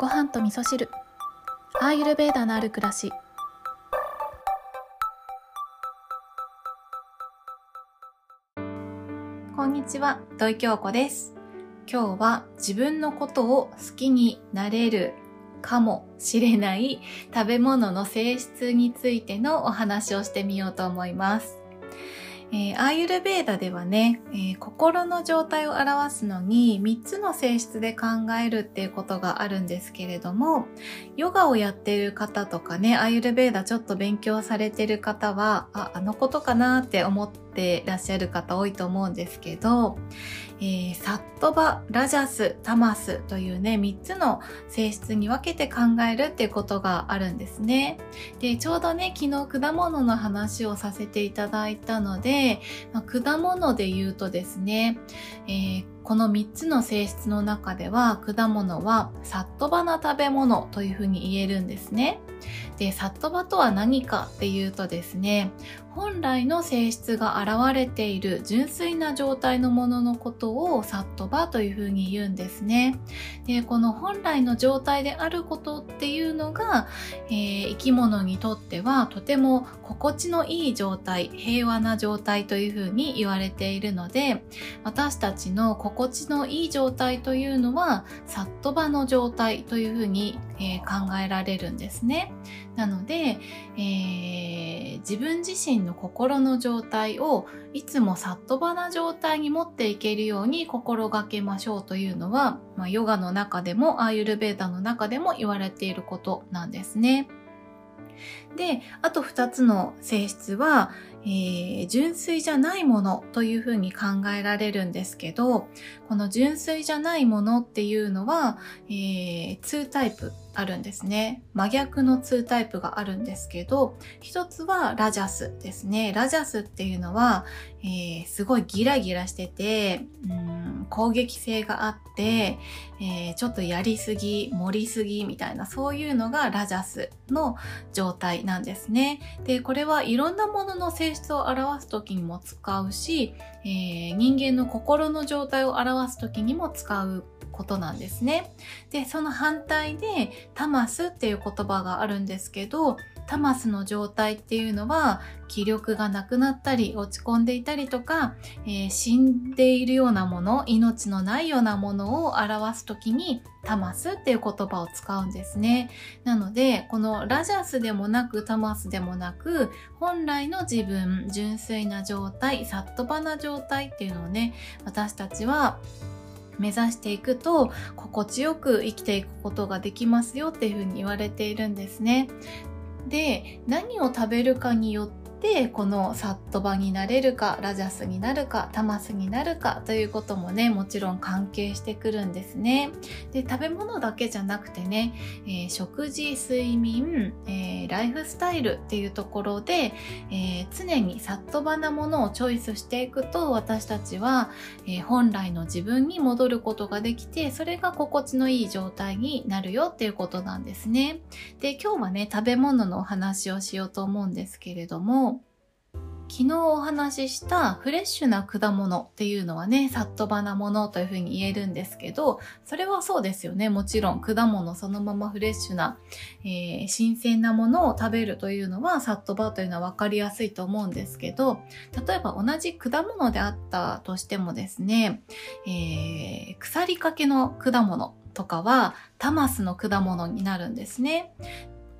ご飯と味噌汁。アーユルベーダのある暮らし。こんにちは土井京子です。今日は自分のことを好きになれるかもしれない食べ物の性質についてのお話をしてみようと思います。えー、アーユルベーダではね、えー、心の状態を表すのに3つの性質で考えるっていうことがあるんですけれども、ヨガをやってる方とかね、アーユルベーダちょっと勉強されてる方は、あ、あのことかなって思ってらっしゃる方多いと思うんですけど、えー、サットバ、ラジャス、タマスというね、3つの性質に分けて考えるっていうことがあるんですね。で、ちょうどね、昨日果物の話をさせていただいたので、まあ、果物で言うとですね、えー、この3つの性質の中では果物はサットバな食べ物というふうに言えるんですね。で、サットバとは何かっていうとですね、本来の性質が現れている純粋な状態のもののことをサットバというふうに言うんですね。で、この本来の状態であることっていうのが、えー、生き物にとってはとても心地のいい状態、平和な状態というふうに言われているので、私たちの心心地のいい状態というのは、サットバの状態というふうに、えー、考えられるんですね。なので、えー、自分自身の心の状態をいつもさっとばな状態に持っていけるように心がけましょうというのは、まあ、ヨガの中でもアーユルベーダの中でも言われていることなんですね。で、あと2つの性質は、えー、純粋じゃないものというふうに考えられるんですけど、この純粋じゃないものっていうのは、えー、2タイプ。あるんですね。真逆の2タイプがあるんですけど、一つはラジャスですね。ラジャスっていうのは、えー、すごいギラギラしてて、うん攻撃性があって、えー、ちょっとやりすぎ、盛りすぎみたいな、そういうのがラジャスの状態なんですね。で、これはいろんなものの性質を表す時にも使うし、えー、人間の心の状態を表す時にも使うことなんですね。で、その反対で、タマスっていう言葉があるんですけど、タマスの状態っていうのは気力がなくなったり落ち込んでいたりとか、えー、死んでいるようなもの命のないようなものを表す時にタマスっていう言葉を使うんですね。なのでこのラジャスでもなくタマスでもなく本来の自分純粋な状態サットバな状態っていうのをね私たちは目指していくと心地よく生きていくことができますよっていうふうに言われているんですね。で何を食べるかによってこのサットバになれるかラジャスになるかタマスになるかということもねもちろん関係してくるんですね。で食べ物だけじゃなくてね、えー、食事睡眠、えー、ライフスタイルっていうところで、えー、常にサットバなものをチョイスしていくと私たちは、え本来の自分に戻ることができてそれが心地のいい状態になるよっていうことなんですね。で今日はね食べ物のお話をしようと思うんですけれども昨日お話ししたフレッシュな果物っていうのはね、さっとばなものというふうに言えるんですけど、それはそうですよね。もちろん果物そのままフレッシュな、えー、新鮮なものを食べるというのはさっとばというのは分かりやすいと思うんですけど、例えば同じ果物であったとしてもですね、えー、腐りかけの果物とかはタマスの果物になるんですね。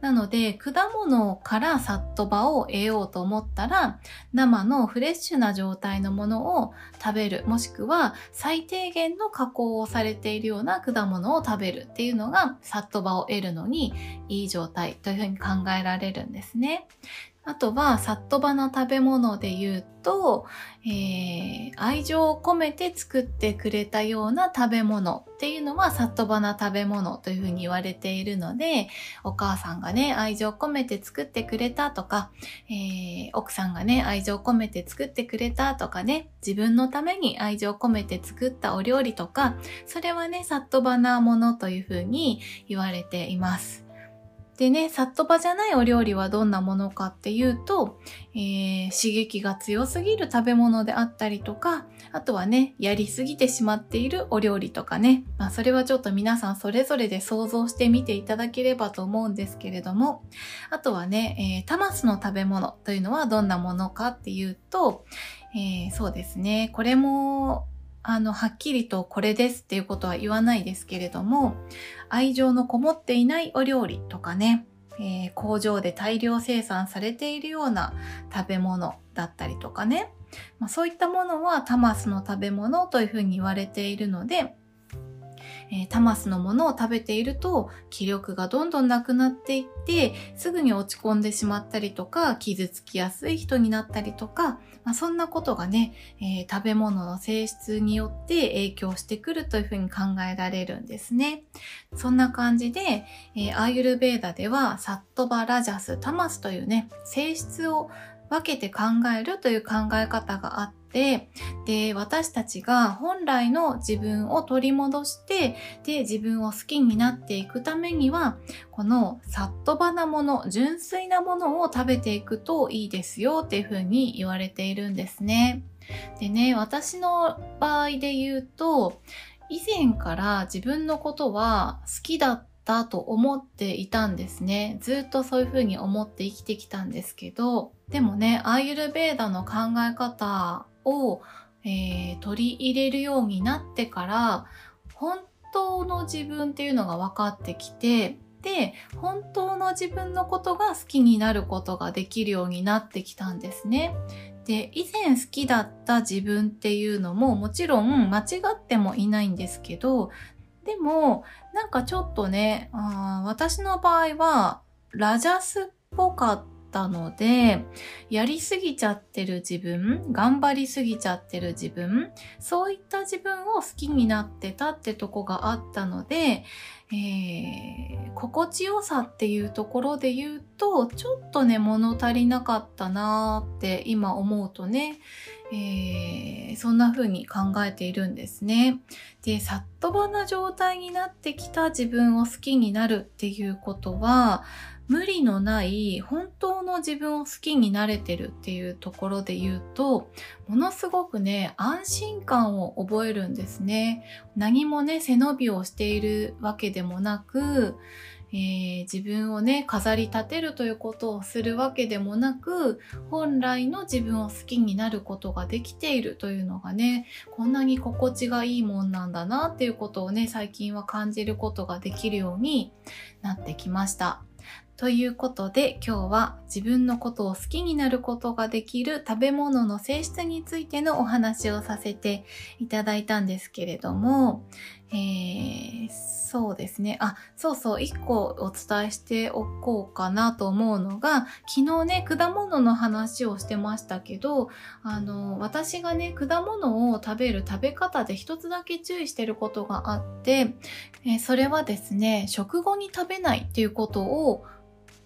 なので、果物からサッと場を得ようと思ったら、生のフレッシュな状態のものを食べる、もしくは最低限の加工をされているような果物を食べるっていうのが、サッと場を得るのにいい状態というふうに考えられるんですね。あとは、さっとばな食べ物で言うと、えー、愛情を込めて作ってくれたような食べ物っていうのは、さっとばな食べ物というふうに言われているので、お母さんがね、愛情を込めて作ってくれたとか、えー、奥さんがね、愛情を込めて作ってくれたとかね、自分のために愛情を込めて作ったお料理とか、それはね、さっとばなものというふうに言われています。でね、サットバじゃないお料理はどんなものかっていうと、えー、刺激が強すぎる食べ物であったりとか、あとはね、やりすぎてしまっているお料理とかね、まあそれはちょっと皆さんそれぞれで想像してみていただければと思うんですけれども、あとはね、えー、タマスの食べ物というのはどんなものかっていうと、えー、そうですね、これもあの、はっきりとこれですっていうことは言わないですけれども、愛情のこもっていないお料理とかね、えー、工場で大量生産されているような食べ物だったりとかね、まあ、そういったものはタマスの食べ物というふうに言われているので、えー、タマスのものを食べていると気力がどんどんなくなっていってすぐに落ち込んでしまったりとか傷つきやすい人になったりとか、まあ、そんなことがね、えー、食べ物の性質によって影響してくるというふうに考えられるんですね。そんな感じで、えー、アーユルベーダではサットバラジャスタマスというね性質を分けて考えるという考え方があって、で、私たちが本来の自分を取り戻して、で、自分を好きになっていくためには、このさっとばなもの、純粋なものを食べていくといいですよっていうふうに言われているんですね。でね、私の場合で言うと、以前から自分のことは好きだったと思っていたんですね。ずっとそういうふうに思って生きてきたんですけど、でもね、アーユルベーダの考え方を、えー、取り入れるようになってから、本当の自分っていうのが分かってきて、で、本当の自分のことが好きになることができるようになってきたんですね。で、以前好きだった自分っていうのももちろん間違ってもいないんですけど、でも、なんかちょっとね、あ私の場合は、ラジャスっぽかったので、やりすぎちゃってる自分、頑張りすぎちゃってる自分、そういった自分を好きになってたってとこがあったので、えー、心地よさっていうところで言うと、ちょっとね、物足りなかったなーって今思うとね、えー、そんな風に考えているんですね。で、さっとばな状態になってきた自分を好きになるっていうことは、無理のない本当の自分を好きになれてるっていうところで言うと、ものすごくね、安心感を覚えるんですね。何もね、背伸びをしているわけでもなく、えー、自分をね、飾り立てるということをするわけでもなく、本来の自分を好きになることができているというのがね、こんなに心地がいいもんなんだなっていうことをね、最近は感じることができるようになってきました。ということで今日は自分のことを好きになることができる食べ物の性質についてのお話をさせていただいたんですけれども、えー、そうですね。あ、そうそう、一個お伝えしておこうかなと思うのが、昨日ね、果物の話をしてましたけど、あの、私がね、果物を食べる食べ方で一つだけ注意してることがあって、えー、それはですね、食後に食べないっていうことを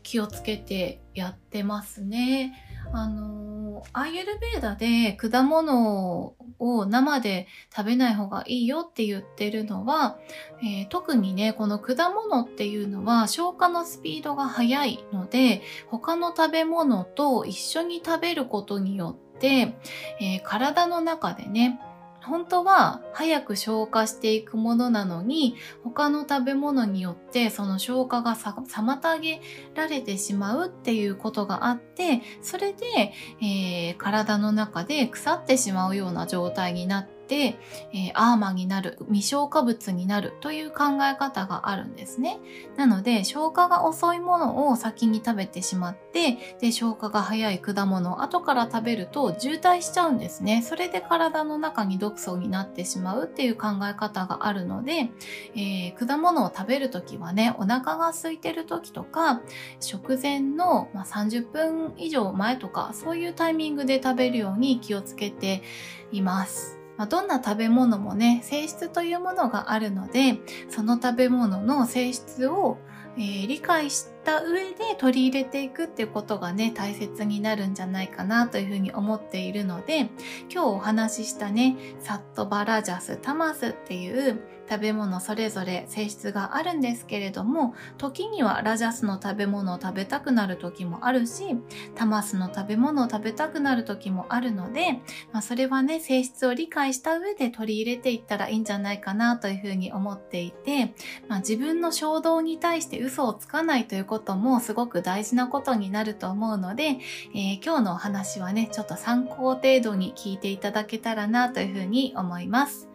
気をつけてやってますね。あの、アーユルベーダで果物を生で食べない方がいいよって言ってるのは、えー、特にね、この果物っていうのは消化のスピードが速いので、他の食べ物と一緒に食べることによって、えー、体の中でね、本当は早く消化していくものなのに他の食べ物によってその消化が妨げられてしまうっていうことがあってそれで、えー、体の中で腐ってしまうような状態になってて、えー、アーマになる、未消化物になるという考え方があるんですね。なので、消化が遅いものを先に食べてしまって、で、消化が早い果物を後から食べると渋滞しちゃうんですね。それで体の中に毒素になってしまうっていう考え方があるので、えー、果物を食べるときはね、お腹が空いてる時とか、食前の、ま、30分以上前とか、そういうタイミングで食べるように気をつけています。まあ、どんな食べ物もね、性質というものがあるので、その食べ物の性質を、えー、理解した上で取り入れていくっていうことがね、大切になるんじゃないかなというふうに思っているので、今日お話ししたね、サットバラジャスタマスっていう食べ物それぞれ性質があるんですけれども、時にはラジャスの食べ物を食べたくなる時もあるし、タマスの食べ物を食べたくなる時もあるので、まあ、それはね、性質を理解した上で取り入れていったらいいんじゃないかなというふうに思っていて、まあ、自分の衝動に対して嘘をつかないということもすごく大事なことになると思うので、えー、今日のお話はね、ちょっと参考程度に聞いていただけたらなというふうに思います。